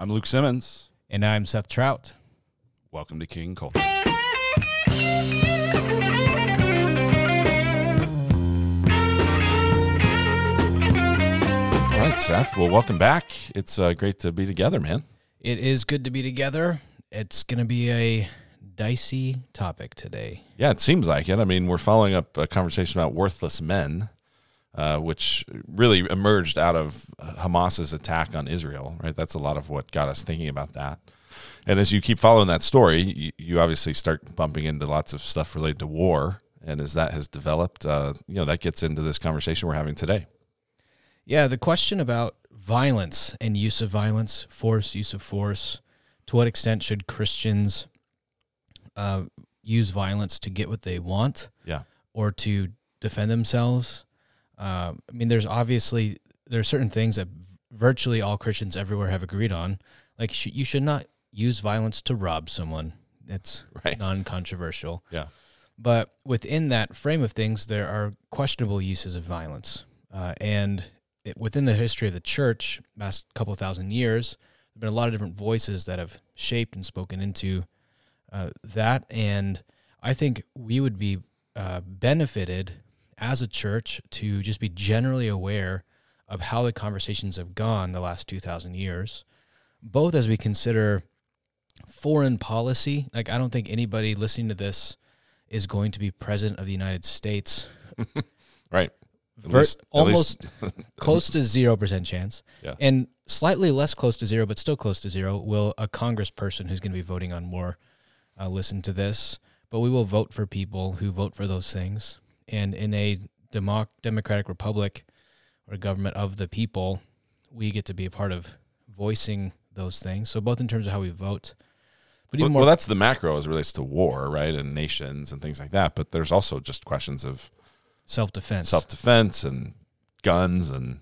I'm Luke Simmons. And I'm Seth Trout. Welcome to King Culture. All right, Seth. Well, welcome back. It's uh, great to be together, man. It is good to be together. It's going to be a dicey topic today. Yeah, it seems like it. I mean, we're following up a conversation about worthless men, uh, which really emerged out of Hamas's attack on Israel, right? That's a lot of what got us thinking about that. And as you keep following that story, you, you obviously start bumping into lots of stuff related to war. And as that has developed, uh, you know, that gets into this conversation we're having today. Yeah, the question about violence and use of violence, force, use of force. To what extent should Christians uh, use violence to get what they want? Yeah. Or to defend themselves? Uh, I mean, there's obviously there are certain things that virtually all Christians everywhere have agreed on. Like sh- you should not use violence to rob someone. It's right. non-controversial. Yeah. But within that frame of things, there are questionable uses of violence, uh, and it, within the history of the church, last couple of thousand years, there've been a lot of different voices that have shaped and spoken into uh, that. And I think we would be uh, benefited as a church to just be generally aware of how the conversations have gone the last 2,000 years, both as we consider foreign policy. Like, I don't think anybody listening to this is going to be president of the United States. right. Ver- least, almost close to 0% chance. Yeah. And slightly less close to zero, but still close to zero, will a congressperson who's going to be voting on war uh, listen to this. But we will vote for people who vote for those things. And in a democ- democratic republic or government of the people, we get to be a part of voicing those things. So both in terms of how we vote, but even well, more. Well, that's the macro as it relates to war, right, and nations and things like that. But there's also just questions of self defense, self defense, and guns, and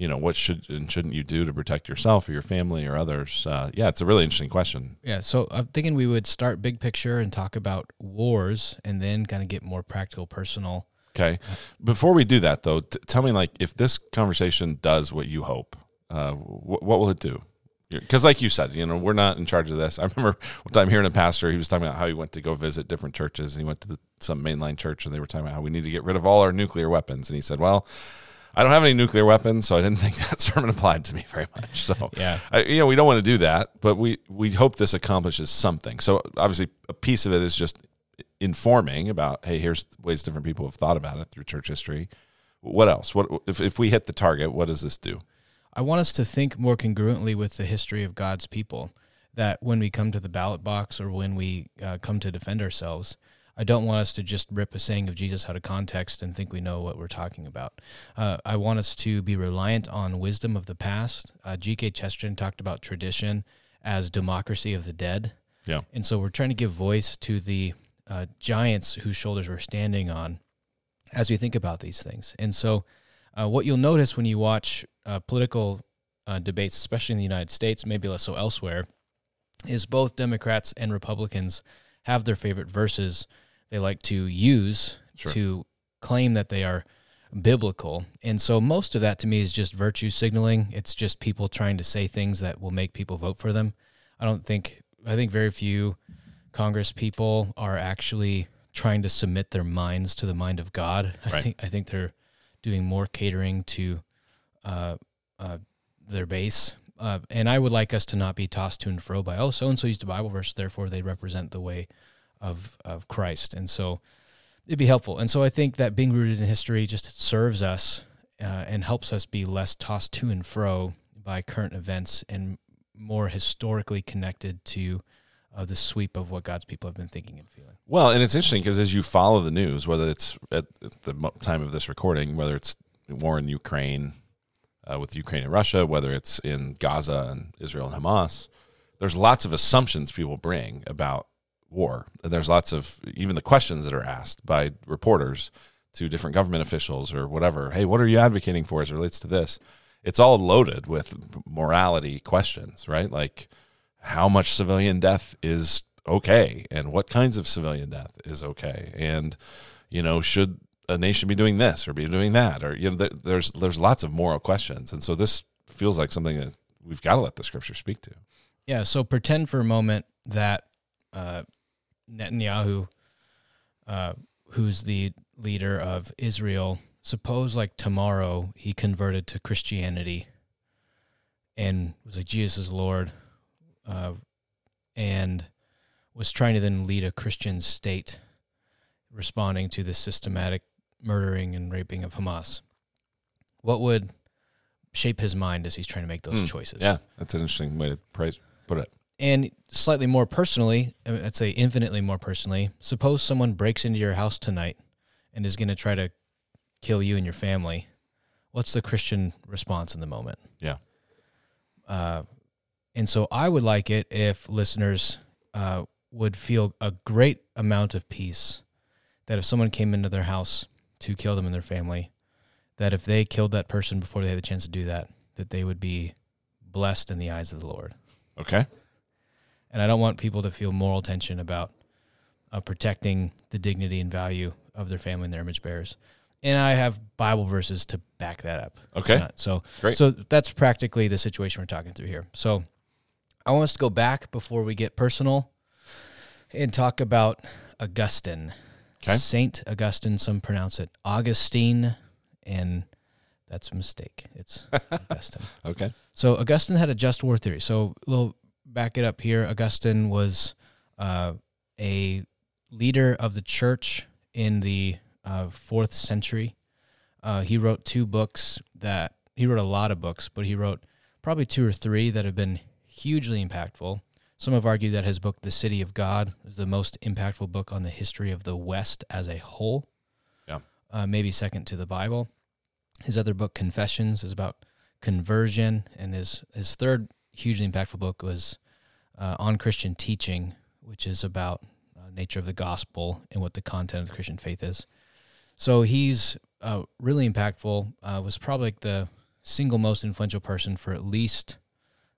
you know what should and shouldn't you do to protect yourself or your family or others. Uh, yeah, it's a really interesting question. Yeah, so I'm thinking we would start big picture and talk about wars, and then kind of get more practical, personal. Okay. Before we do that, though, t- tell me like if this conversation does what you hope, uh, wh- what will it do? because like you said you know we're not in charge of this i remember one time hearing a pastor he was talking about how he went to go visit different churches and he went to the, some mainline church and they were talking about how we need to get rid of all our nuclear weapons and he said well i don't have any nuclear weapons so i didn't think that sermon applied to me very much. So yeah. I, you know we don't want to do that but we we hope this accomplishes something. So obviously a piece of it is just informing about hey here's ways different people have thought about it through church history. What else? What if, if we hit the target what does this do? I want us to think more congruently with the history of God's people. That when we come to the ballot box or when we uh, come to defend ourselves, I don't want us to just rip a saying of Jesus out of context and think we know what we're talking about. Uh, I want us to be reliant on wisdom of the past. Uh, G.K. Chesterton talked about tradition as democracy of the dead. Yeah. And so we're trying to give voice to the uh, giants whose shoulders we're standing on as we think about these things. And so uh, what you'll notice when you watch uh, political uh, debates, especially in the United States, maybe less so elsewhere, is both Democrats and Republicans have their favorite verses they like to use sure. to claim that they are biblical. And so most of that to me is just virtue signaling. It's just people trying to say things that will make people vote for them. I don't think, I think very few Congress people are actually trying to submit their minds to the mind of God. Right. I think, I think they're doing more catering to uh, uh, their base. Uh, and I would like us to not be tossed to and fro by, oh, so and so used a Bible verse, therefore they represent the way of, of Christ. And so it'd be helpful. And so I think that being rooted in history just serves us uh, and helps us be less tossed to and fro by current events and more historically connected to uh, the sweep of what God's people have been thinking and feeling. Well, and it's interesting because as you follow the news, whether it's at the time of this recording, whether it's war in Ukraine uh, with Ukraine and Russia, whether it's in Gaza and Israel and Hamas, there's lots of assumptions people bring about war. And there's lots of even the questions that are asked by reporters to different government officials or whatever. Hey, what are you advocating for as it relates to this? It's all loaded with morality questions, right? Like, how much civilian death is okay and what kinds of civilian death is okay and you know should a nation be doing this or be doing that or you know there's there's lots of moral questions and so this feels like something that we've got to let the scripture speak to. Yeah. So pretend for a moment that uh, Netanyahu, uh, who's the leader of Israel, suppose like tomorrow he converted to Christianity and was like Jesus is Lord, uh, and was trying to then lead a Christian state, responding to the systematic murdering and raping of Hamas. What would shape his mind as he's trying to make those Hmm. choices? Yeah, that's an interesting way to put it. And slightly more personally, mean, I'd say infinitely more personally, suppose someone breaks into your house tonight and is going to try to kill you and your family. What's the Christian response in the moment? Yeah. Uh, and so I would like it if listeners uh, would feel a great amount of peace that if someone came into their house to kill them and their family, that if they killed that person before they had the chance to do that, that they would be blessed in the eyes of the Lord Okay. And I don't want people to feel moral tension about uh, protecting the dignity and value of their family and their image bearers. And I have Bible verses to back that up. Okay. not- so Great. so that's practically the situation we're talking through here. So I want us to go back before we get personal and talk about Augustine. Okay. Saint Augustine, some pronounce it Augustine, and that's a mistake. It's Augustine. Okay. So Augustine had a just war theory. So a little back it up here. Augustine was uh, a leader of the church in the uh, fourth century. Uh, he wrote two books that he wrote a lot of books, but he wrote probably two or three that have been hugely impactful. Some have argued that his book, The City of God, is the most impactful book on the history of the West as a whole. Yeah. Uh, maybe second to the Bible. His other book, Confessions, is about conversion, and his his third hugely impactful book was uh, on Christian teaching, which is about uh, nature of the gospel and what the content of the Christian faith is. So he's uh, really impactful. Uh, was probably like the single most influential person for at least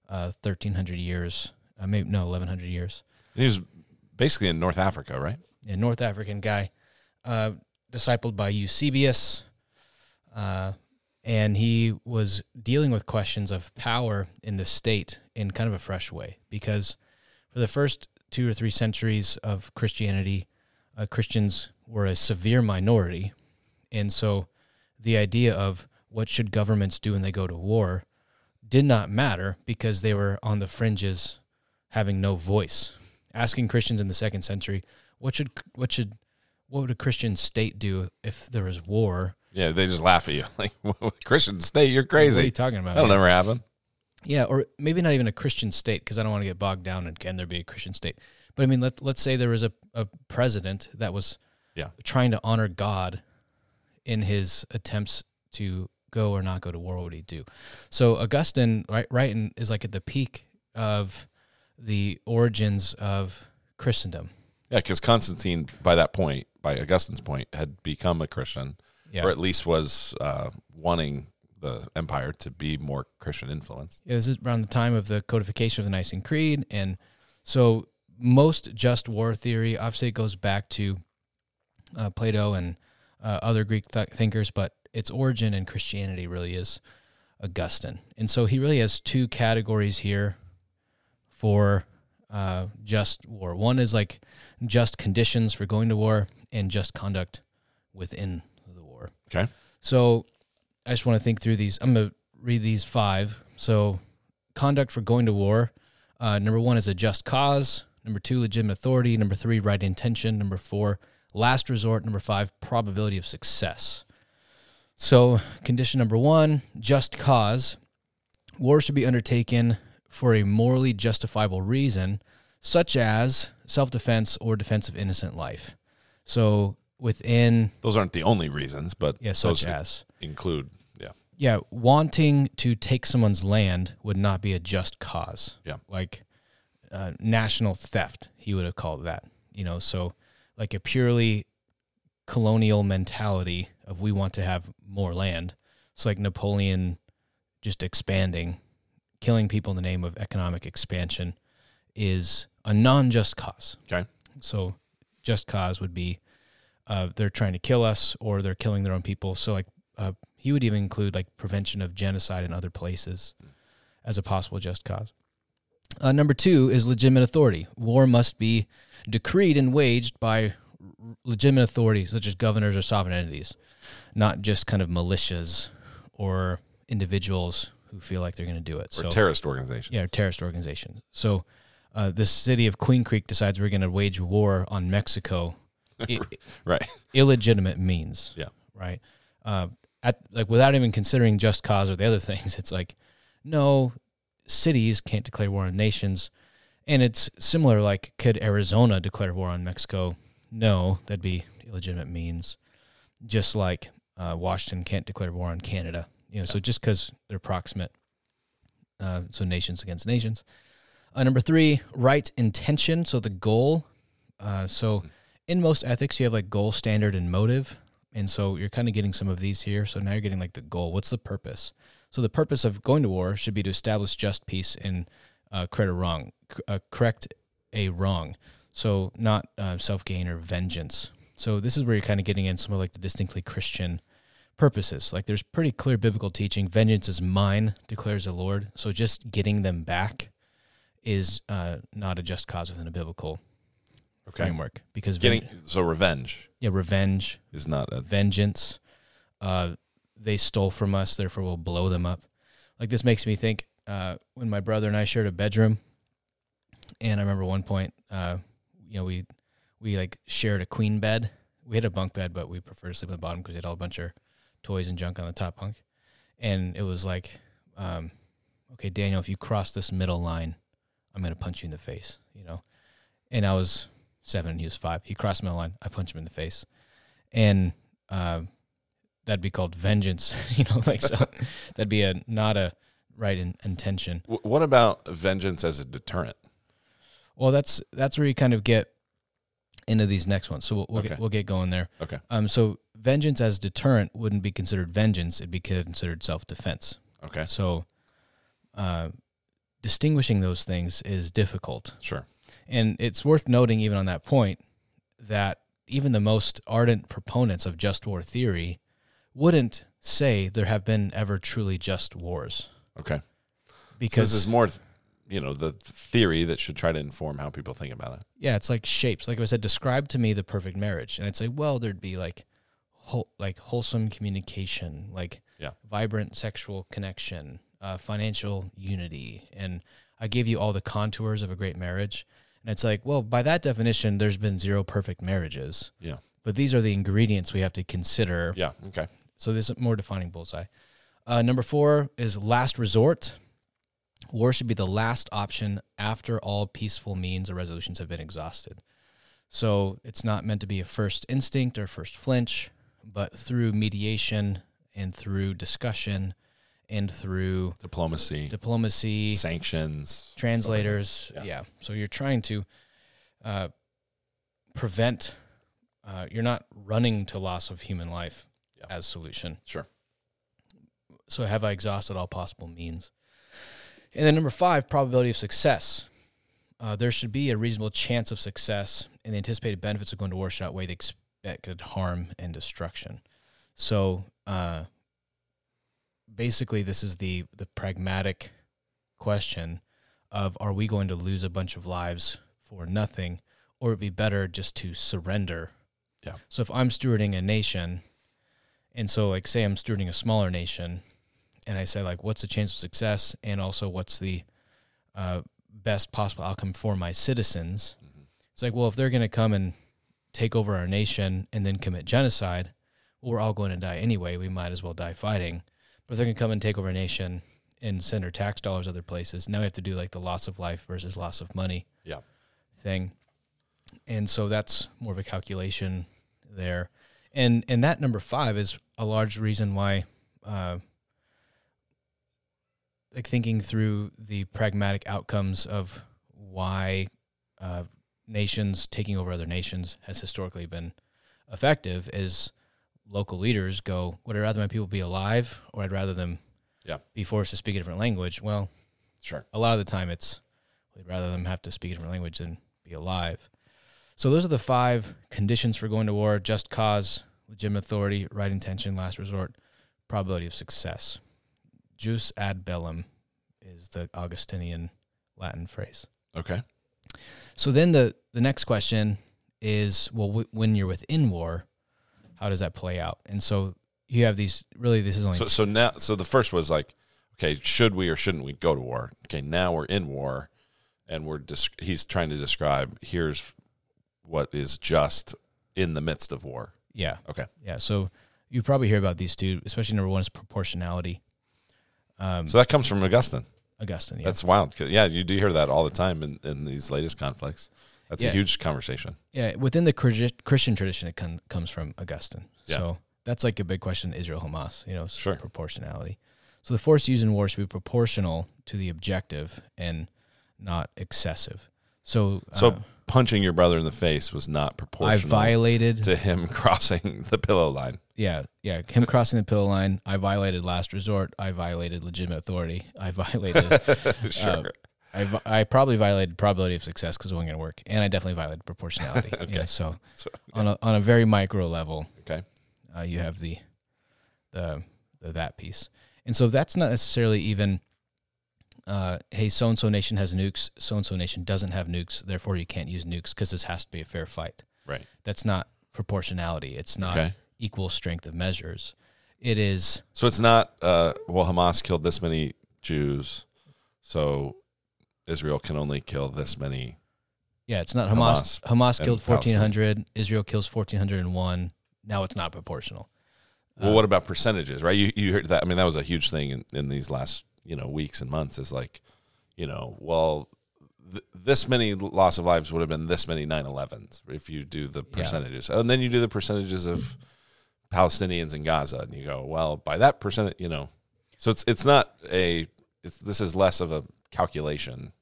uh, thirteen hundred years. Uh, maybe no, eleven hundred years. He was basically in North Africa, right? A North African guy, uh, discipled by Eusebius, uh, and he was dealing with questions of power in the state in kind of a fresh way. Because for the first two or three centuries of Christianity, uh, Christians were a severe minority, and so the idea of what should governments do when they go to war did not matter because they were on the fringes, having no voice. Asking Christians in the second century, what should what should what would a Christian state do if there was war? Yeah, they just laugh at you like Christian state. You're crazy. What are you talking about? That'll man? never happen. Yeah, or maybe not even a Christian state because I don't want to get bogged down in can there be a Christian state. But I mean, let let's say there was a, a president that was Yeah. trying to honor God in his attempts to go or not go to war. What would he do? So Augustine, right, right, in, is like at the peak of the origins of Christendom. Yeah, because Constantine, by that point, by Augustine's point, had become a Christian, Yeah, or at least was uh, wanting the empire to be more Christian influenced. Yeah, this is around the time of the codification of the Nicene Creed, and so most just war theory obviously it goes back to uh, Plato and uh, other Greek th- thinkers, but its origin in Christianity really is Augustine, and so he really has two categories here for uh, just war. One is like just conditions for going to war, and just conduct within. Okay. So I just want to think through these. I'm going to read these five. So, conduct for going to war. Uh, number one is a just cause. Number two, legitimate authority. Number three, right intention. Number four, last resort. Number five, probability of success. So, condition number one, just cause. War should be undertaken for a morally justifiable reason, such as self defense or defense of innocent life. So, within, Those aren't the only reasons, but yeah, those such as. include, yeah, yeah, wanting to take someone's land would not be a just cause. Yeah. Like uh, national theft, he would have called that. You know, so like a purely colonial mentality of we want to have more land. It's like Napoleon just expanding, killing people in the name of economic expansion is a non just cause. Okay. So just cause would be uh, they're trying to kill us or they're killing their own people. So like uh, he would even include like prevention of genocide in other places as a possible just cause. Uh, number two is legitimate authority. War must be decreed and waged by legitimate authorities, such as governors or sovereign entities, not just kind of militias or individuals who feel like they're going to do it. Or so, terrorist organizations. Yeah, terrorist organizations. So uh, the city of Queen Creek decides we're going to wage war on Mexico. right. Illegitimate means. Yeah. Right. Uh, at like without even considering just cause or the other things, it's like, no, cities can't declare war on nations. And it's similar, like, could Arizona declare war on Mexico? No, that'd be illegitimate means. Just like uh, Washington can't declare war on Canada. You know, so just because they're proximate, uh, so nations against nations. Uh, number three, right intention. So the goal. Uh, so in most ethics, you have like goal, standard, and motive. And so you're kind of getting some of these here. So now you're getting like the goal. What's the purpose? So the purpose of going to war should be to establish just peace and uh, correct a wrong, uh, correct a wrong. So not uh, self gain or vengeance. So this is where you're kind of getting in some of like the distinctly Christian purposes. Like there's pretty clear biblical teaching. Vengeance is mine, declares the Lord. So just getting them back is uh, not a just cause within a biblical okay. framework because getting ven- so revenge. Yeah, revenge is not a vengeance. Uh, they stole from us, therefore we'll blow them up. Like this makes me think uh, when my brother and I shared a bedroom, and I remember one point, uh, you know, we we like shared a queen bed. We had a bunk bed, but we prefer to sleep on the bottom because we had all a bunch of toys and junk on the top bunk. And it was like, um, okay, Daniel, if you cross this middle line, I'm gonna punch you in the face, you know. And I was seven and he was five. He crossed my line, I punched him in the face, and uh, that'd be called vengeance. you know, like so that'd be a not a right in, intention. What about vengeance as a deterrent? Well, that's that's where you kind of get into these next ones. So we'll we'll, okay. get, we'll get going there. Okay. Um. So vengeance as deterrent wouldn't be considered vengeance; it'd be considered self defense. Okay. So, uh, distinguishing those things is difficult. Sure. And it's worth noting, even on that point, that even the most ardent proponents of just war theory wouldn't say there have been ever truly just wars. Okay. Because so this is more, you know, the theory that should try to inform how people think about it. Yeah, it's like shapes. Like I said, describe to me the perfect marriage, and I'd say, well, there'd be like, whole, like wholesome communication, like yeah. vibrant sexual connection, uh, financial unity, and I gave you all the contours of a great marriage. And it's like, well, by that definition, there's been zero perfect marriages. Yeah. But these are the ingredients we have to consider. Yeah. Okay. So this is more defining bullseye. Uh, number four is last resort. War should be the last option after all peaceful means or resolutions have been exhausted. So it's not meant to be a first instinct or first flinch, but through mediation and through discussion and through diplomacy, diplomacy, sanctions, translators. yeah. yeah. So you're trying to uh, prevent. Uh, you're not running to loss of human life yeah. as solution. Sure. So have I exhausted all possible means? And then number five, probability of success. Uh, there should be a reasonable chance of success, and the anticipated benefits of going to war should outweigh the expected harm and destruction. So uh, basically, this is the the pragmatic question of: Are we going to lose a bunch of lives for nothing, or would it be better just to surrender? Yeah. So if I'm stewarding a nation and so, like, say I'm stewarding a smaller nation, and I say, like, what's the chance of success, and also what's the uh, best possible outcome for my citizens? Mm-hmm. It's like, well, if they're going to come and take over our nation and then commit genocide, well, we're all going to die anyway. We might as well die fighting. But they're going to come and take over a nation and send our tax dollars other places, now we have to do like the loss of life versus loss of money yeah. thing. And so that's more of a calculation there and and that number five is a large reason why uh, like thinking through the pragmatic outcomes of why uh, nations taking over other nations has historically been effective is local leaders go would i rather my people be alive or i'd rather them yeah. be forced to speak a different language well sure a lot of the time it's we'd rather them have to speak a different language than be alive so those are the five conditions for going to war: just cause, legitimate authority, right intention, last resort, probability of success. Jus ad bellum is the Augustinian Latin phrase. Okay. So then the the next question is, well, w- when you're within war, how does that play out? And so you have these. Really, this is only So so now so the first was like, okay, should we or shouldn't we go to war? Okay, now we're in war, and we're desc- he's trying to describe here's what is just in the midst of war. yeah, Okay. yeah. So you probably hear about these two, especially number one is proportionality. Um, So that comes from Augustine. Augustine, yeah. That's wild Yeah, you do hear that all the time in, in these latest conflicts. That's Yeah. a huge conversation. Yeah, within the Christian tradition, it con- comes from Augustine. Yeah. So that's like a big question: Israel Hamas, you know, Sure. proportionality. So the force used in war should be proportional to the objective and not excessive. So, So uh, punching your brother in the face was not proportional. I violated. to him crossing the pillow line. yeah, yeah. Him crossing the pillow line. I violated last resort. I violated legitimate authority. I violated. sure. uh, I, I probably violated probability of success because it wasn't going to work, and I definitely violated proportionality. Okay. Yeah, so So- on a on a very micro level, Okay. uh, you have the, the the that piece, and so that's not necessarily even. Uh, hey, so and so nation has nukes. So and so nation doesn't have nukes. Therefore, you can't use nukes because this has to be a fair fight. Right. That's not proportionality. It's not Okay. equal strength of measures. It is So it's not uh, well Hamas killed this many Jews, so Israel can only kill this many. yeah. It's not Hamas. Hamas Hamas, killed fourteen hundred. Israel kills fourteen hundred and one. Now it's not proportional. Well, Uh, what about percentages? Right? You you heard that? I mean, that was a huge thing in, in these last you know weeks and months. Is like, you know, well, th- this many loss of lives would have been this many 9/11s if you do the Yeah. percentages, and then you do the percentages of Palestinians in Gaza, and you go, well, by that percent, you know, so it's it's not a it's this is less of a calculation,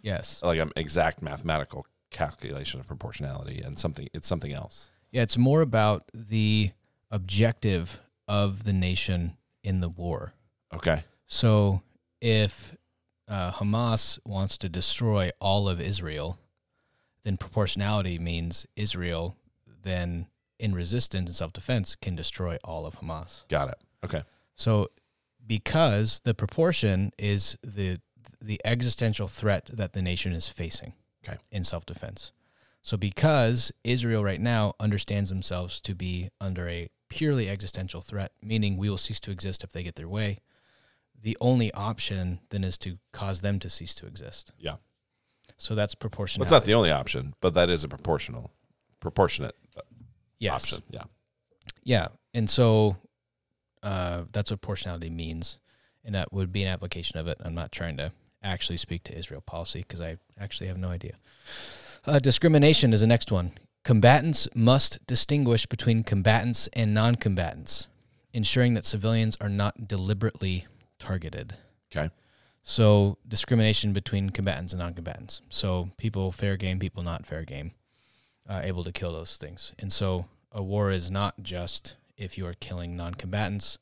Yes. like an exact mathematical calculation of proportionality, and something it's something else. Yeah, it's more about the objective of the nation in the war. Okay. So if uh, Hamas wants to destroy all of Israel, then proportionality means Israel then in resistance and self-defense can destroy all of Hamas. Got it. Okay. So because the proportion is the the existential threat that the nation is facing Okay. in self-defense. So because Israel right now understands themselves to be under a purely existential threat, meaning we will cease to exist if they get their way, the only option then is to cause them to cease to exist. Yeah. So that's proportional. Well, it's not the only option, but that is a proportional, proportionate yes. option. Yeah. Yeah, and so uh, that's what proportionality means, and that would be an application of it. I'm not trying to actually speak to Israel policy because I actually have no idea. Uh, discrimination is the next one. Combatants must distinguish between combatants and non-combatants, ensuring that civilians are not deliberately targeted. Okay. So discrimination between combatants and non-combatants. So people fair game, people not fair game, uh, able to kill those things. And so a war is not just if you are killing non-combatants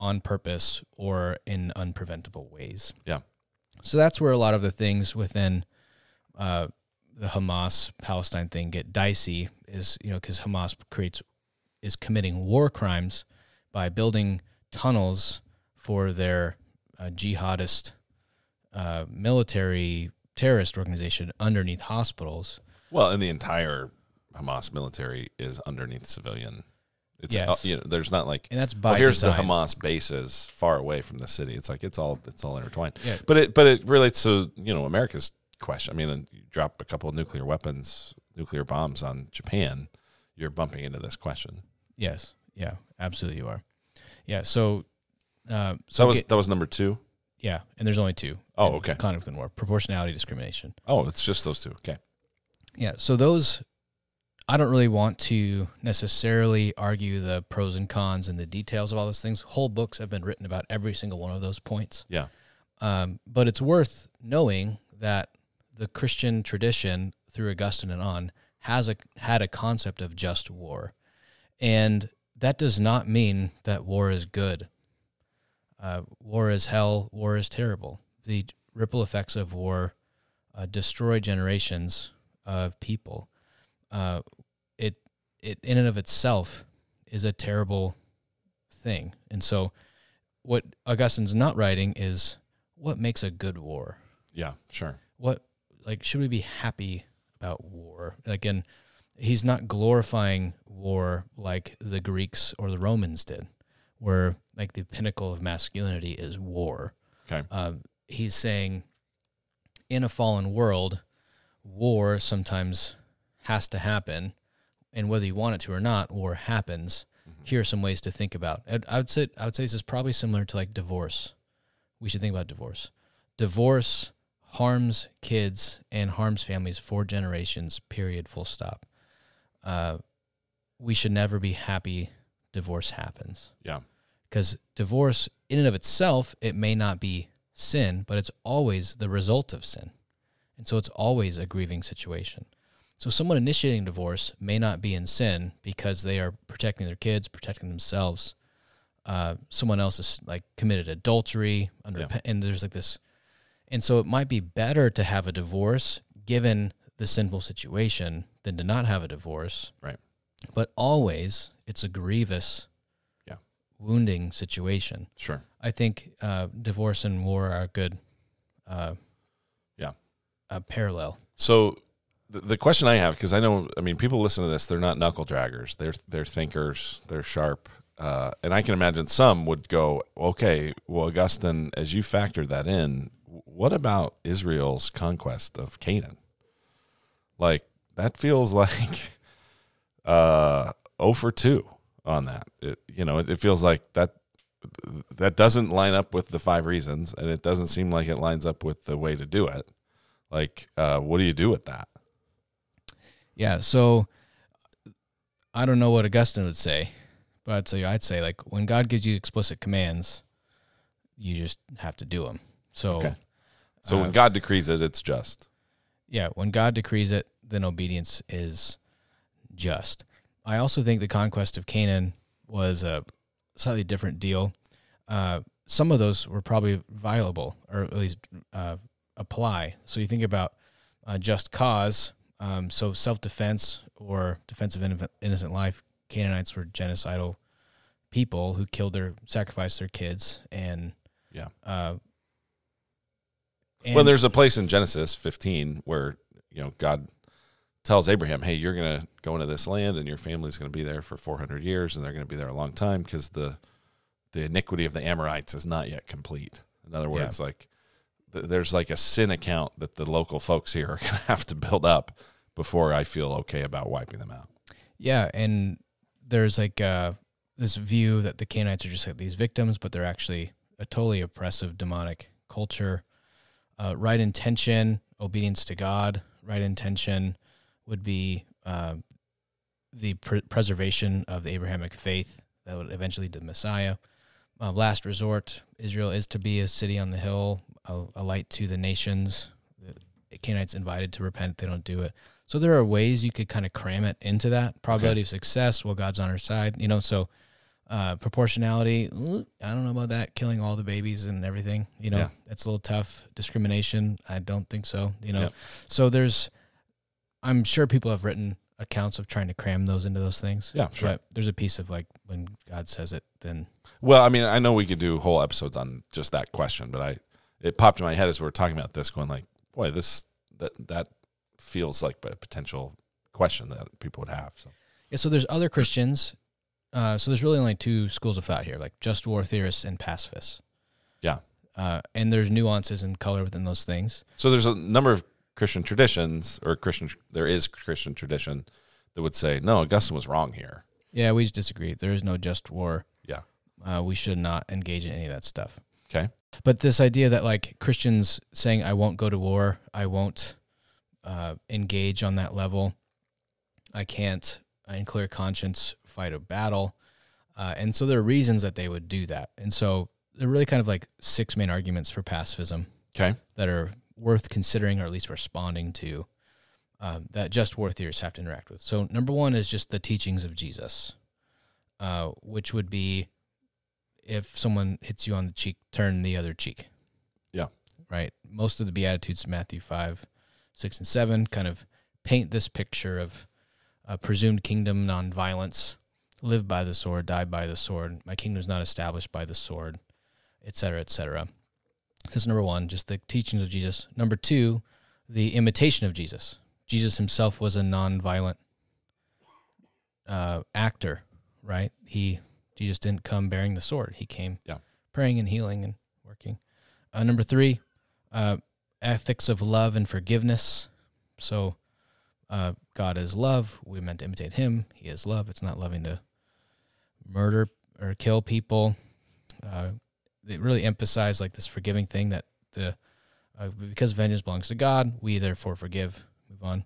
on purpose or in unpreventable ways. Yeah. So that's where a lot of the things within uh, the Hamas Palestine thing get dicey. Is you know because Hamas creates is committing war crimes by building tunnels for their uh, jihadist uh, military terrorist organization underneath hospitals. Well, and the entire Hamas military is underneath civilian. It's Yes. uh, you know, there's not like And that's by well, here's design. the Hamas bases far away from the city. It's like it's all it's all intertwined. Yeah. But it but it relates to you know America's question. I mean, you drop a couple of nuclear weapons, nuclear bombs on Japan, you're bumping into this question. Yes. Yeah. Absolutely, you are. Yeah. So. Uh, So so that was get- that was number two. yeah, and there's only two. Oh, okay. Conflict and war, proportionality, discrimination. Oh, it's just those two. Okay. Yeah. So those, I don't really want to necessarily argue the pros and cons and the details of all those things. Whole books have been written about every single one of those points. Yeah. Um, but it's worth knowing that the Christian tradition, through Augustine and on, has a had a concept of just war, and that does not mean that war is good. Uh, war is hell. War is terrible. The ripple effects of war uh, destroy generations of people. Uh, it in and of itself is a terrible thing, and so what Augustine's not writing is what makes a good war? Yeah, sure. What like should we be happy about war? Again, he's not glorifying war like the Greeks or the Romans did, where like the pinnacle of masculinity is war. Okay. Uh, he's saying in a fallen world, war sometimes has to happen, and whether you want it to or not, war happens. Here are some ways to think about. And I would say I would say this is probably similar to like divorce. We should think about divorce. Divorce harms kids and harms families for generations. Period. Full stop. Uh, we should never be happy divorce happens Yeah. because divorce in and of itself it may not be sin but it's always the result of sin and so it's always a grieving situation so someone initiating divorce may not be in sin because they are protecting their kids protecting themselves uh, someone else is like committed adultery under Yeah. and there's like this and so it might be better to have a divorce given the sinful situation than to not have a divorce Right. but always it's a grievous Yeah. wounding situation Sure. I think uh, divorce and war are a good, uh, Yeah. a parallel. So the, question I have, because I know, I mean, people listen to this, they're not knuckle draggers. They're they're thinkers. They're sharp. Uh, and I can imagine some would go, okay, well, Augustine, as you factored that in, what about Israel's conquest of Canaan? Like that feels like uh, 0 for 2 on that. It, you know, it, it feels like that that doesn't line up with the five reasons, and it doesn't seem like it lines up with the way to do it. Like, uh, what do you do with that? Yeah. So I don't know what Augustine would say, but I'd say I'd say like when God gives you explicit commands, you just have to do them. So Okay. So Uh, when God decrees it, it's just. yeah, when God decrees it, then obedience is just. I also think the conquest of Canaan was a slightly different deal. Uh, some of those were probably viable, or at least uh, apply. So you think about uh, just cause, um, so self defense or defense of innocent life. Canaanites were genocidal people who killed their, sacrificed their kids, and Yeah. Uh, well, there's a place in Genesis 15 where you know God tells Abraham, "Hey, you're going to go into this land, and your family's going to be there for 400 years, and they're going to be there a long time because the the iniquity of the Amorites is not yet complete." In other words, like th- there's like a sin account that the local folks here are going to have to build up before I feel okay about wiping them out. Yeah, and there's like uh, this view that the Canaanites are just like these victims, but they're actually a totally oppressive demonic culture. Uh, right intention, obedience to God, right intention would be uh, the pr- preservation of the Abrahamic faith that would eventually the Messiah. Uh, last resort, Israel is to be a city on the hill, a, a light to the nations. The Canaanites invited to repent, they don't do it. So there are ways you could kind of cram it into that probability of success. Well, God's on our side, you know. So uh, proportionality, I don't know about that. Killing all the babies and everything, you know, Yeah. that's a little tough. Discrimination, I don't think so. You know, so there's, I'm sure people have written accounts of trying to cram those into those things. Yeah, sure. But there's a piece of like when God says it, then Well, I mean, I know we could do whole episodes on just that question, but I it popped in my head as we were talking about this, going like, boy, this that that feels like a potential question that people would have. So Yeah, so there's other Christians. Uh, so there's really only two schools of thought here, like just war theorists and pacifists. Yeah. Uh, and there's nuances and color within those things. So there's a number of Christian traditions, or Christian. There is Christian tradition that would say, no, Augustine was wrong here. Yeah, we just disagree. There is no just war. Yeah. Uh, we should not engage in any of that stuff. Okay. But this idea that like Christians saying, I won't go to war, I won't uh, engage on that level, I can't, in clear conscience, fight a battle. Uh, and so there are reasons that they would do that. And so they're really kind of like six main arguments for pacifism Okay. that are worth considering or at least responding to um, that just war theorists have to interact with. So, number one is just the teachings of Jesus, uh, which would be if someone hits you on the cheek, turn the other cheek. Yeah. Right. Most of the Beatitudes, Matthew 5, 6, and 7, kind of paint this picture of a presumed kingdom, nonviolence, live by the sword, die by the sword. My kingdom is not established by the sword, etc., cetera, et cetera. That's number one, just the teachings of Jesus. Number two, the imitation of Jesus. Jesus himself was a nonviolent uh, actor, right? He Jesus didn't come bearing the sword. He came Yeah. praying and healing and working. Uh, number three, uh, ethics of love and forgiveness. So uh, God is love. We're meant to imitate Him. He is love. It's not loving to murder or kill people. Uh, they really emphasize like this forgiving thing that the uh, because vengeance belongs to God, we therefore forgive. Move on.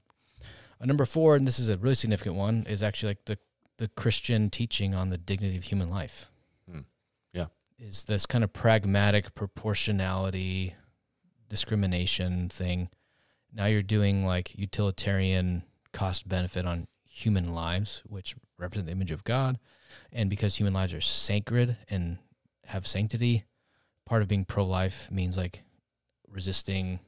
Uh, number four, and this is a really significant one, is actually like the the Christian teaching on the dignity of human life. Hmm. Yeah. is this kind of pragmatic proportionality discrimination thing. Now you're doing like utilitarian cost benefit on human lives, which represent the image of God. And because human lives are sacred and have sanctity, part of being pro life means like resisting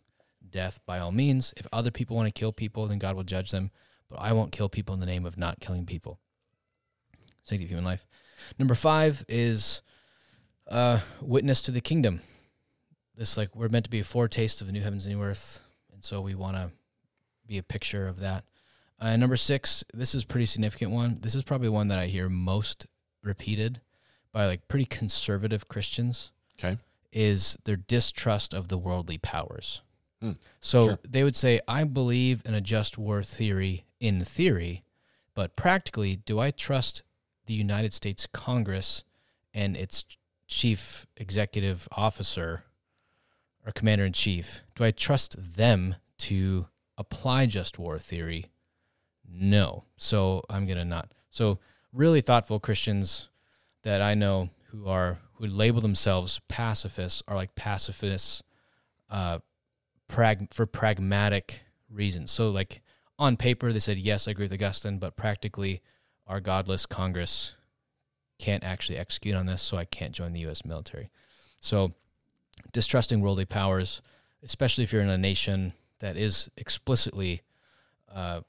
death by all means. If other people want to kill people, then God will judge them. But I won't kill people in the name of not killing people. Sanctity of human life. Number five is uh, witness to the kingdom. This like we're meant to be a foretaste of the new heavens and new earth, and so we want to be a picture of that. Uh, number six, this is a pretty significant one. This is probably one that I hear most repeated by like pretty conservative Christians. Okay. is their distrust of the worldly powers. Hmm. So Sure. they would say, "I believe in a just war theory in theory, but practically, do I trust the United States Congress and its chief executive officer or commander in chief? Do I trust them to apply just war theory? No. So I'm going to not. So really thoughtful Christians that I know who are who label themselves pacifists are like pacifists uh prag- for pragmatic reasons. So like on paper they said yes, I agree with Augustine, but practically our godless Congress can't actually execute on this, so I can't join the US military. So distrusting worldly powers, especially if you're in a nation that is explicitly uh,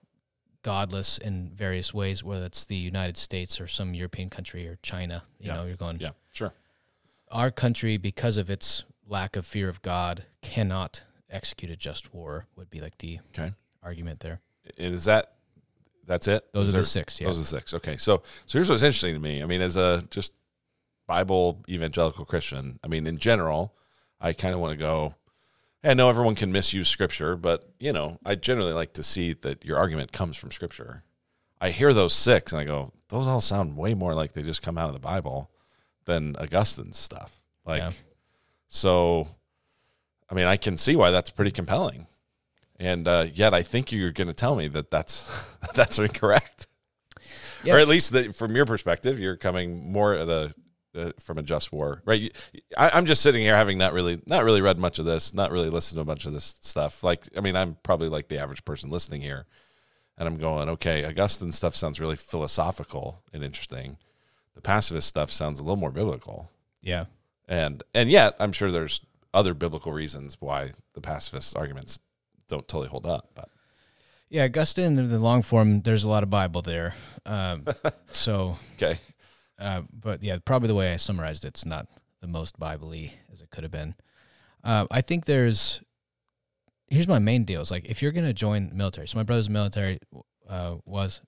godless in various ways, whether it's the United States or some European country or China. You Yeah. know, you're going. Yeah, sure. Our country, because of its lack of fear of God, cannot execute a just war. Would be like the Okay. argument there. Is that that's it? Those Is are there- the six. Yeah. Those are the six. Okay. So so here's what's interesting to me. I mean, as a just Bible evangelical Christian, I mean, in general, I kind of want to go. I know everyone can misuse scripture, but you know, I generally like to see that your argument comes from scripture. I hear those six and I go, those all sound way more like they just come out of the Bible than Augustine's stuff. Like, Yeah. so, I mean, I can see why that's pretty compelling. And uh, yet, I think you're going to tell me that that's that's incorrect, Yeah. or at least that from your perspective, you're coming more at a uh, from a just war, right? I, I'm just sitting here having not really not really read much of this, not really listened to a bunch of this stuff. Like, I mean, I'm probably like the average person listening here, and I'm going, okay, Augustine stuff sounds really philosophical and interesting. The pacifist stuff sounds a little more biblical yeah. and and yet I'm sure there's other biblical reasons why the pacifist arguments don't totally hold up. But Yeah. Augustine, in the long form, there's a lot of Bible there. Um, so, okay, uh, but yeah, probably the way I summarized it's not the most Bible-y as it could have been. Uh, I think there's here's my main deal is like if you're gonna join the military. So my brother's military uh, was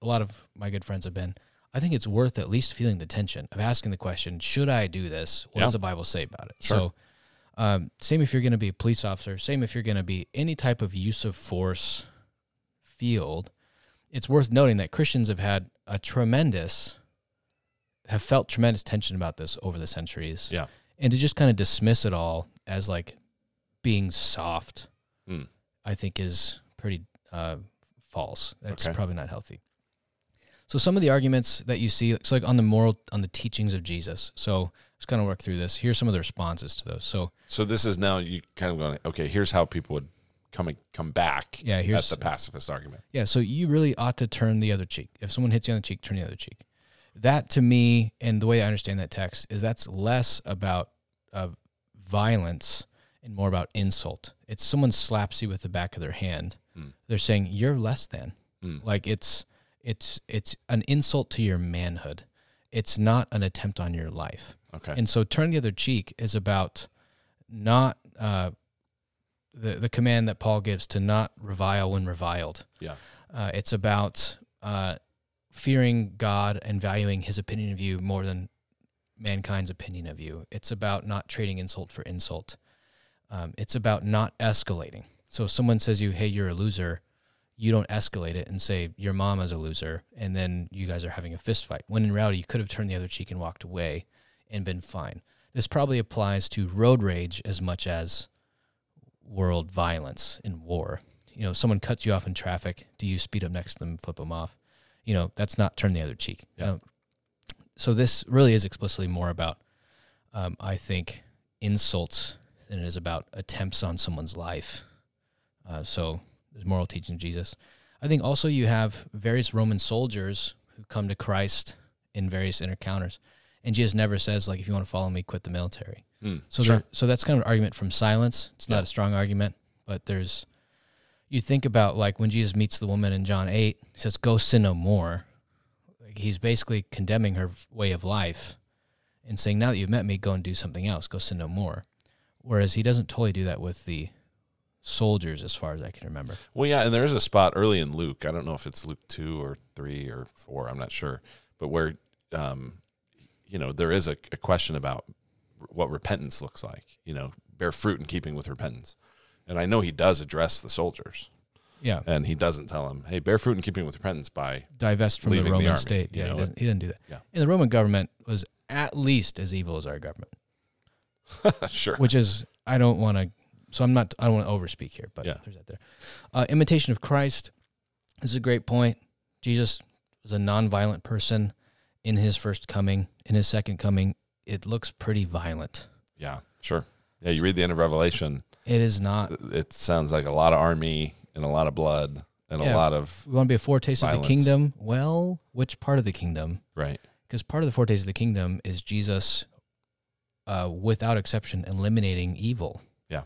a lot of my good friends have been. I think it's worth at least feeling the tension of asking the question: Should I do this? What Yeah. does the Bible say about it? Sure. So, um, same if you're going to be a police officer. Same if you're going to be any type of use of force field. It's worth noting that Christians have had a tremendous, have felt tremendous tension about this over the centuries. Yeah. and to just kind of dismiss it all as like being soft, Hmm. I think is pretty uh, false. That's Okay. probably not healthy. So some of the arguments that you see, it's like on the moral, on the teachings of Jesus. So let's kind of work through this. Here's some of the responses to those. So so this is now you kind of going, okay, here's how people would come come back yeah, at here's the pacifist argument. yeah. So you really ought to turn the other cheek. If someone hits you on the cheek, turn the other cheek. That to me, and the way I understand that text is that's less about uh, violence and more about insult. It's someone slaps you with the back of their hand. Hmm. They're saying you're less than. Hmm. Like it's it's it's an insult to your manhood. It's not an attempt on your life. Okay, And so turn the other cheek is about not uh, the the command that Paul gives to not revile when reviled. Yeah. Uh, it's about uh, fearing God and valuing His opinion of you more than mankind's opinion of you. It's about not trading insult for insult. Um, it's about not escalating. So if someone says you, "Hey, you're a loser," you don't escalate it and say your mom is a loser, and then you guys are having a fist fight. When in reality, you could have turned the other cheek and walked away and been fine. This probably applies to road rage as much as world violence in war. You know, someone cuts you off in traffic. Do you speed up next to them, flip them off? You know, that's not turn the other cheek. Yeah. Um, so this really is explicitly more about, um, I think, insults than it is about attempts on someone's life. Uh, so there's moral teaching of Jesus. I think also you have various Roman soldiers who come to Christ in various encounters, and Jesus never says like, "If you want to follow me, quit the military." Hmm, So sure. there, so that's kind of an argument from silence. It's not a strong argument, but there's you think about like when Jesus meets the woman in John 8, he says go sin no more. Like he's basically condemning her way of life and saying now that you've met me go and do something else, go sin no more. Whereas he doesn't totally do that with the soldiers as far as I can remember. Well, yeah, and there is a spot early in Luke. I don't know if it's Luke two or three or four. I'm not sure, but where, um, you know, there is a, a question about what repentance looks like. You know, bear fruit in keeping with repentance. And I know he does address the soldiers, Yeah. and he doesn't tell them, "Hey, bear fruit in keeping with repentance." By Divest from the the Roman army, state. you Yeah, know, he, doesn't, he doesn't do that. Yeah. And the Roman government was at least as evil as our government. sure, which is I don't want to. So I'm not. I don't want to overspeak here, but Yeah. there's that there. Uh, imitation of Christ is a great point. Jesus was a nonviolent person in his first coming. In his second coming, it looks pretty violent. yeah, sure, yeah. You read the end of Revelation. It is not. It sounds like a lot of army and a lot of blood and Yeah. a lot of We want to be a foretaste of the kingdom. Well, which part of the kingdom? right. Because part of the foretaste of the kingdom is Jesus, uh, without exception, eliminating evil. Yeah.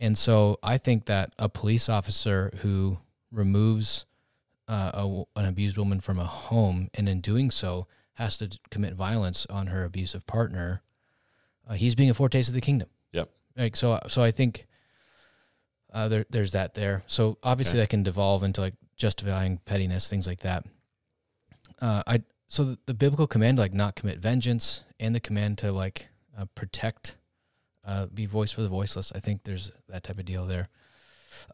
And so I think that a police officer who removes uh, a an abused woman from a home and in doing so has to commit violence on her abusive partner, uh, he's being a foretaste of the kingdom. Yep. Like so, so I think uh, there, there's that there. So obviously Okay. that can devolve into like justifying pettiness, things like that. Uh, I so the, the biblical command to like not commit vengeance and the command to like uh, protect, uh, be voice for the voiceless. I think there's that type of deal there.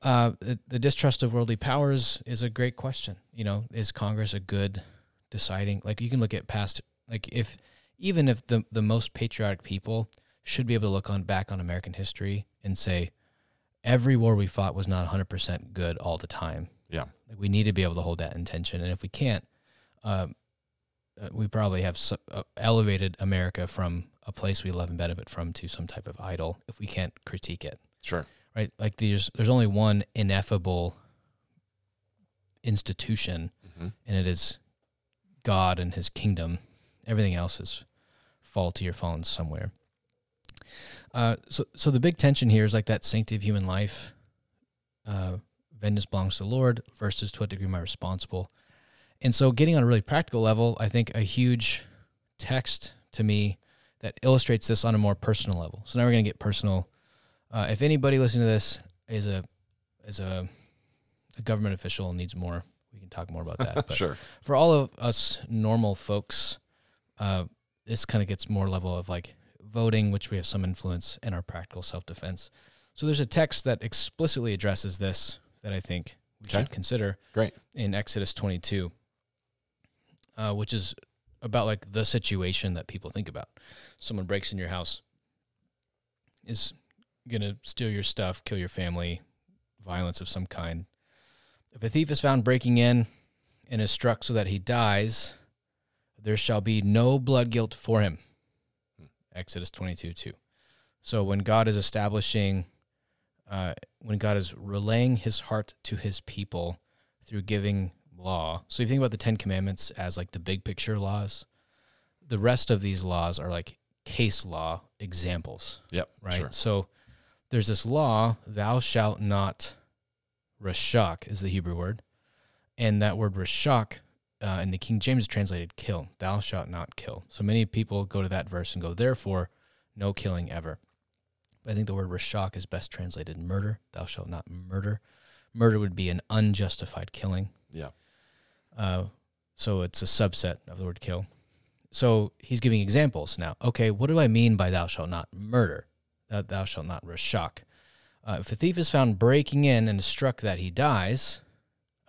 Uh, the, the distrust of worldly powers is a great question. You know, is Congress a good deciding? Like you can look at past, like if even if the the most patriotic people should be able to look on back on American history and say every war we fought was not 100% good all the time. Yeah. Like we need to be able to hold that intention, and if we can't, um, uh, we probably have so, uh, elevated America from a place we love and benefit from to some type of idol if we can't critique it Sure. right? Like there's there's only one ineffable institution, hmm and it is God and His kingdom. Everything else is faulty or fallen somewhere. Uh, so so the big tension here is like that sanctity of human life. Uh, vengeance belongs to the Lord versus to what degree am I responsible? And so, getting on a really practical level, I think a huge text to me that illustrates this on a more personal level. So now we're going to get personal. Uh, if anybody listening to this is a is a, a government official and needs more, we can talk more about that. But sure. for all of us normal folks, uh, this kind of gets more level of like voting, which we have some influence in our practical self defense. So there's a text that explicitly addresses this that I think we Okay. should consider. Great. In Exodus 22, uh, which is about like the situation that people think about. Someone breaks in your house, is gonna steal your stuff, kill your family, violence of some kind. If a thief is found breaking in and is struck so that he dies, there shall be no blood guilt for him. Exodus 22 2. So when God is establishing, uh, when God is relaying his heart to his people through giving law. So if you think about the Ten Commandments as like the big picture laws, the rest of these laws are like case law examples Yep. right? Sure. So there's this law, thou shalt not rashak is the Hebrew word. And that word rashak uh, in the King James translated kill. Thou shalt not kill. So many people go to that verse and go, therefore, no killing ever. But I think the word rashak is best translated murder. Thou shalt not murder. Murder would be an unjustified killing. Yeah. Uh, so it's a subset of the word kill. So he's giving examples now. Okay, what do I mean by thou shalt not murder? Thou, thou shalt not rashak. Uh, if the thief is found breaking in and is struck that he dies,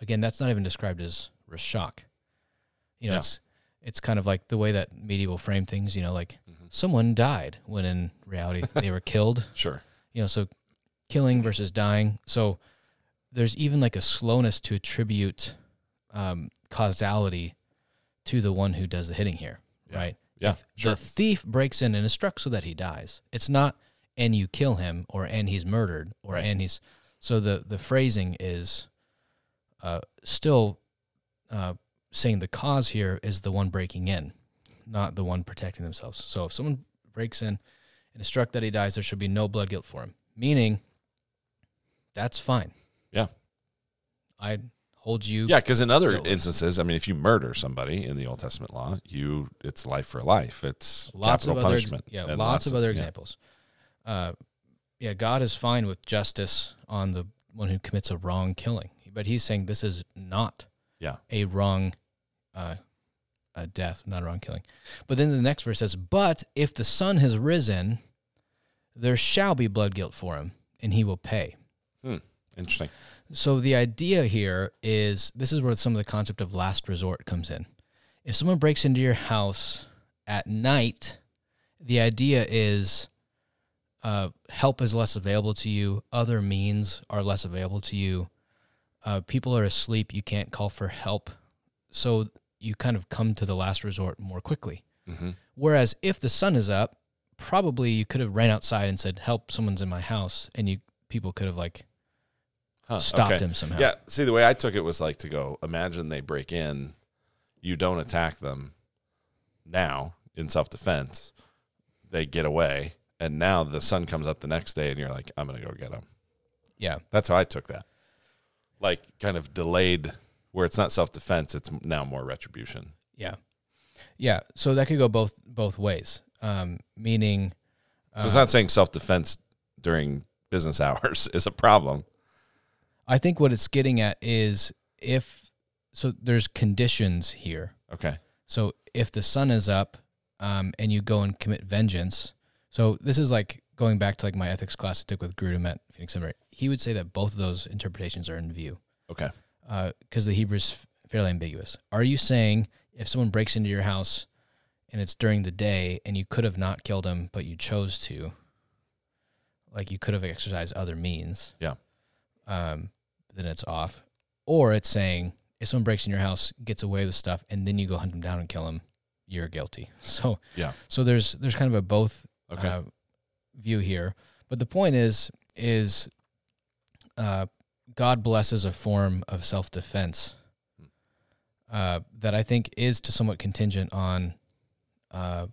again, that's not even described as rashak. You know, Yeah. it's it's kind of like the way that medieval frame things. You know, like Mhm. someone died when in reality they were killed. Sure. You know, so killing versus dying. So there's even like a slowness to attribute um, causality to the one who does the hitting here, Yeah. right? Yeah. If sure. the thief breaks in and is struck so that he dies, it's not and you kill him or and he's murdered or Right. and he's so the the phrasing is uh, still uh, saying the cause here is the one breaking in, not the one protecting themselves. So if someone breaks in and is struck that he dies, there should be no blood guilt for him. Meaning, that's fine. Yeah. I hold you. Yeah, because in other Guilt. instances, I mean, if you murder somebody in the Old Testament law, you it's life for life. It's lots of capital other punishment. yeah and lots, of other yeah. examples uh yeah god is fine with justice on the one who commits a wrong killing but he's saying this is not Yeah. a wrong uh a death not a wrong killing but then the next verse says but if the sun has risen there shall be blood guilt for him and he will pay Hmm. Interesting. so the idea here is this is where some of the concept of last resort comes in. If someone breaks into your house at night, the idea is uh, help is less available to you. Other means are less available to you. Uh, people are asleep. You can't call for help. So you kind of come to the last resort more quickly. hmm Whereas if the sun is up, probably you could have ran outside and said, "Help! Someone's in my house," and you people could have like Huh, stopped okay. him somehow. Yeah. See, the way I took it was like to go. Imagine they break in, you don't attack them. Now in self defense, they get away, and now the sun comes up the next day, and you're like, I'm gonna go get them. yeah. That's how I took that. Like kind of delayed, where it's not self defense, it's now more retribution. Yeah, yeah. So that could go both both ways. Um, meaning, So it's uh, not saying self defense during business hours is a problem. I think what it's getting at is if so. There's conditions here. Okay. So if the sun is up, um, and you go and commit vengeance. So this is like going back to like my ethics class I took with Grudem at Phoenix Seminary. He would say that both of those interpretations are in view. Okay. Because the Hebrew is fairly ambiguous. Are you saying if someone breaks into your house and it's during the day and you could have not killed him, but you chose to, like you could have exercised other means, Yeah. um, then it's off. Or it's saying if someone breaks in your house, gets away with stuff, and then you go hunt him down and kill him, you're guilty. So Yeah. So there's there's kind of a both Okay. uh, view here. But the point is, is uh, God blesses a form of self defense uh, that I think is to somewhat contingent on uh,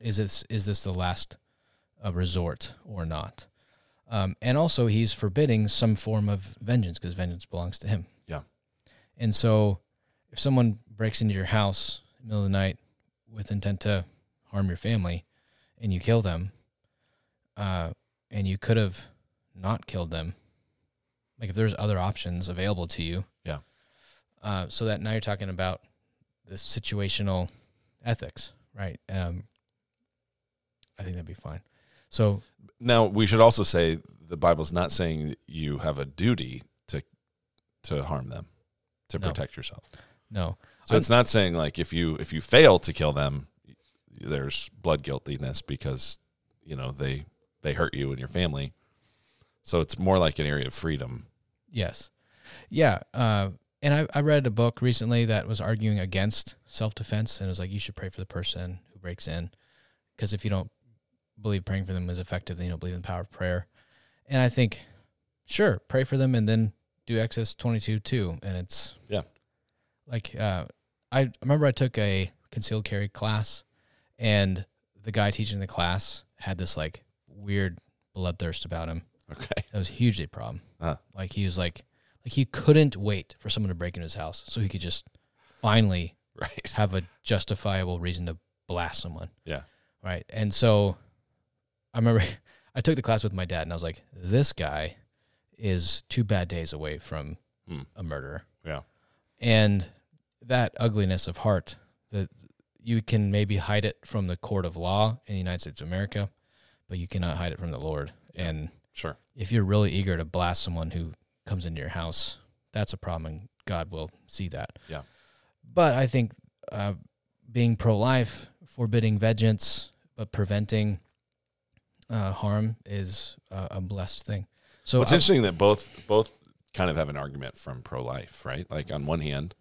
is this is this the last uh, resort or not? Um, and also, he's forbidding some form of vengeance because vengeance belongs to him. Yeah. And so, if someone breaks into your house in the middle of the night with intent to harm your family, and you kill them, uh, and you could have not killed them, like if there's other options available to you, Yeah. Uh, so that now you're talking about the situational ethics, right? Um, I think that'd be fine. So Now we should also say the Bible's not saying you have a duty to to harm them, to No. protect yourself. no, So I'm- it's not saying like if you if you fail to kill them, there's blood guiltiness because you know they they hurt you and your family. So it's more like an area of freedom. Yes. Yeah. Uh, and I, I read a book recently that was arguing against self defense, and it was like you should pray for the person who breaks in, because if you don't believe praying for them is effective, then you don't believe in the power of prayer. And I think, sure, pray for them, and then do Exodus twenty two too, and it's Yeah. Like uh, I remember I took a concealed carry class, and the guy teaching the class had this like weird bloodthirst about him. Okay. That was hugely a problem. Huh. Like he was like, like he couldn't wait for someone to break into his house so he could just finally Right. have a justifiable reason to blast someone. Yeah. Right. And so I remember I took the class with my dad, and I was like, this guy is two bad days away from Hmm. a murderer. Yeah. And that ugliness of heart, that you can maybe hide it from the court of law in the United States of America, but you cannot hide it from the Lord. Yeah. And Sure. if you're really eager to blast someone who comes into your house, that's a problem, and God will see that. Yeah. But I think uh, being pro-life, forbidding vengeance, but preventing uh, harm is uh, a blessed thing. So Well, it's I- interesting that both both kind of have an argument from pro life, right? Like on one hand,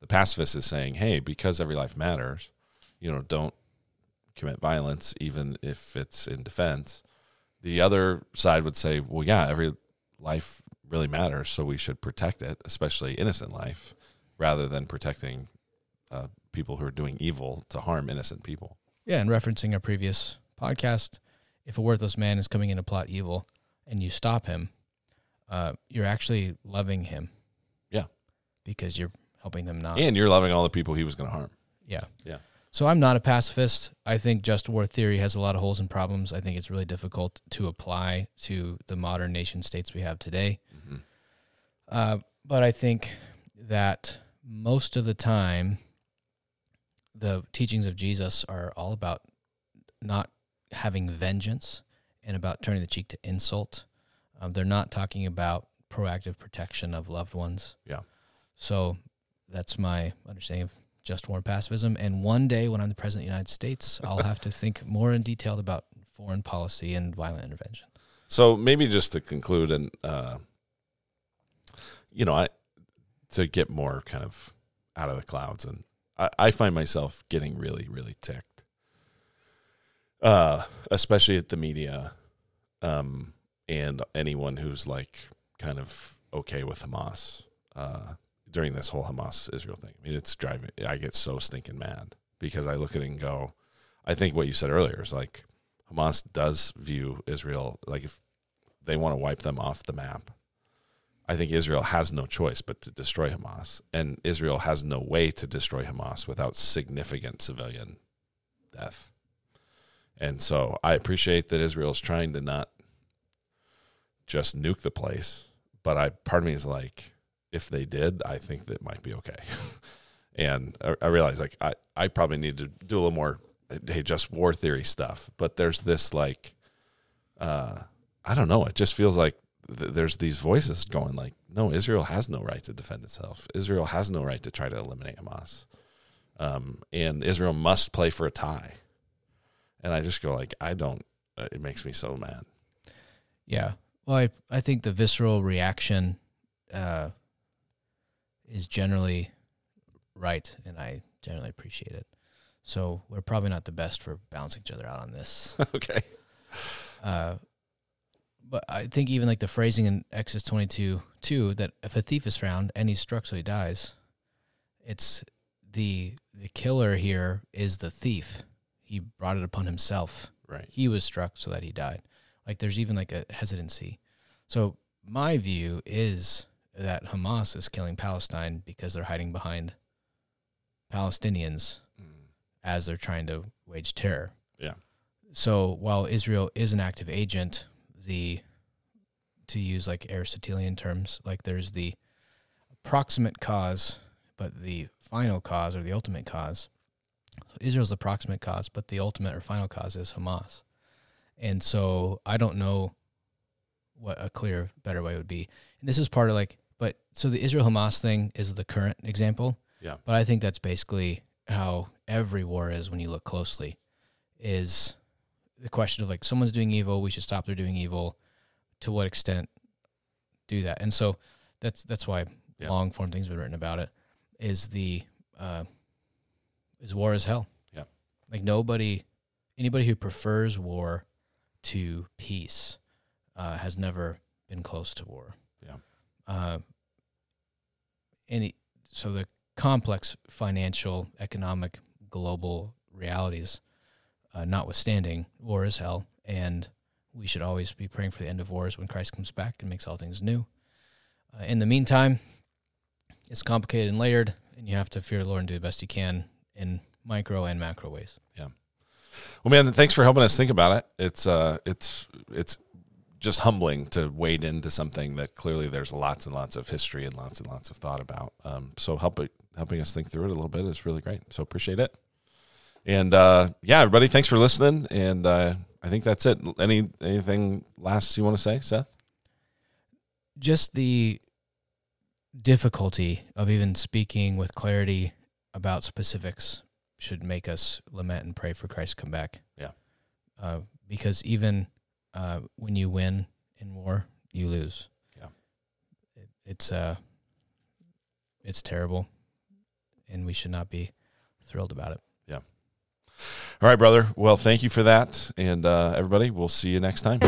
the pacifist is saying, "Hey, because every life matters, you know, don't commit violence, even if it's in defense." The other side would say, "Well, yeah, every life really matters, so we should protect it, especially innocent life, rather than protecting uh, people who are doing evil to harm innocent people." Yeah, and referencing our previous podcast, if a worthless man is coming in to plot evil and you stop him, uh, you're actually loving him. Yeah. Because you're helping them not. And you're loving all the people he was going to harm. yeah. Yeah. So I'm not a pacifist. I think just war theory has a lot of holes and problems. I think it's really difficult to apply to the modern nation states we have today. hmm Uh, but I think that most of the time, the teachings of Jesus are all about not having vengeance and about turning the cheek to insult. Um, they're not talking about proactive protection of loved ones. Yeah. So that's my understanding of just war and pacifism. And one day when I'm the president of the United States, I'll have to think more in detail about foreign policy and violent intervention. So maybe just to conclude, and uh, you know, I to get more kind of out of the clouds, and I, I find myself getting really, really ticked, uh, especially at the media, um, and anyone who's like kind of okay with Hamas uh, during this whole Hamas Israel thing. I mean, it's driving. I get so stinking mad because I look at it and go, I think what you said earlier is like Hamas does view Israel like if they want to wipe them off the map. I think Israel has no choice but to destroy Hamas, and Israel has no way to destroy Hamas without significant civilian death. And so I appreciate that Israel is trying to not just nuke the place, but I part of me is like, if they did, I think that might be okay. and I, I realize like I, I probably need to do a little more hey just war theory stuff. But there's this like uh i don't know. It just feels like th- there's these voices going like no israel has no right to defend itself. Israel has no right to try to eliminate hamas. Um and israel must play for a tie. And i just go like i don't uh, it makes me so mad. Yeah. Well, I I think the visceral reaction uh, is generally right, and I generally appreciate it. So we're probably not the best for balancing each other out on this. okay Uh, but I think even like the phrasing in Exodus 22, 2, that if a thief is found and he's struck so he dies, it's the the killer here is the thief. He brought it upon himself right he was struck so that he died. Like there's even like a hesitancy. So my view is that Hamas is killing Palestine because they're hiding behind Palestinians Mm. as they're trying to wage terror. Yeah. So while Israel is an active agent, the to use like Aristotelian terms, like there's the proximate cause, but the final cause or the ultimate cause. So Israel's the proximate cause, but the ultimate or final cause is Hamas. And so I don't know what a clear, better way would be. And this is part of like, but so the Israel Hamas thing is the current example. Yeah. But I think that's basically how every war is when you look closely, is the question of like someone's doing evil, we should stop their doing evil. To what extent do that? And so that's that's why Yeah. long form things have been written about it. Is the uh, is war is hell. Yeah. Like nobody, anybody who prefers war to peace uh, has never been close to war. Yeah. Uh, any so the complex financial, economic, global realities, uh, notwithstanding, war is hell, and we should always be praying for the end of wars when Christ comes back and makes all things new. Uh, in the meantime, it's complicated and layered, and you have to fear the Lord and do the best you can in micro and macro ways. Yeah. Well, man, thanks for helping us think about it. It's uh, it's it's just humbling to wade into something that clearly there's lots and lots of history and lots and lots of thought about. Um, so helping helping us think through it a little bit is really great. So appreciate it. And uh, yeah, everybody, thanks for listening. And uh, I think that's it. Any anything last you want to say, Seth? Just the difficulty of even speaking with clarity about specifics should make us lament and pray for Christ to come back. Yeah. Uh, because even uh, when you win in war, you lose. Yeah. It, it's uh, it's terrible, and we should not be thrilled about it. Yeah. All right, brother. Well, thank you for that. And uh, everybody, we'll see you next time.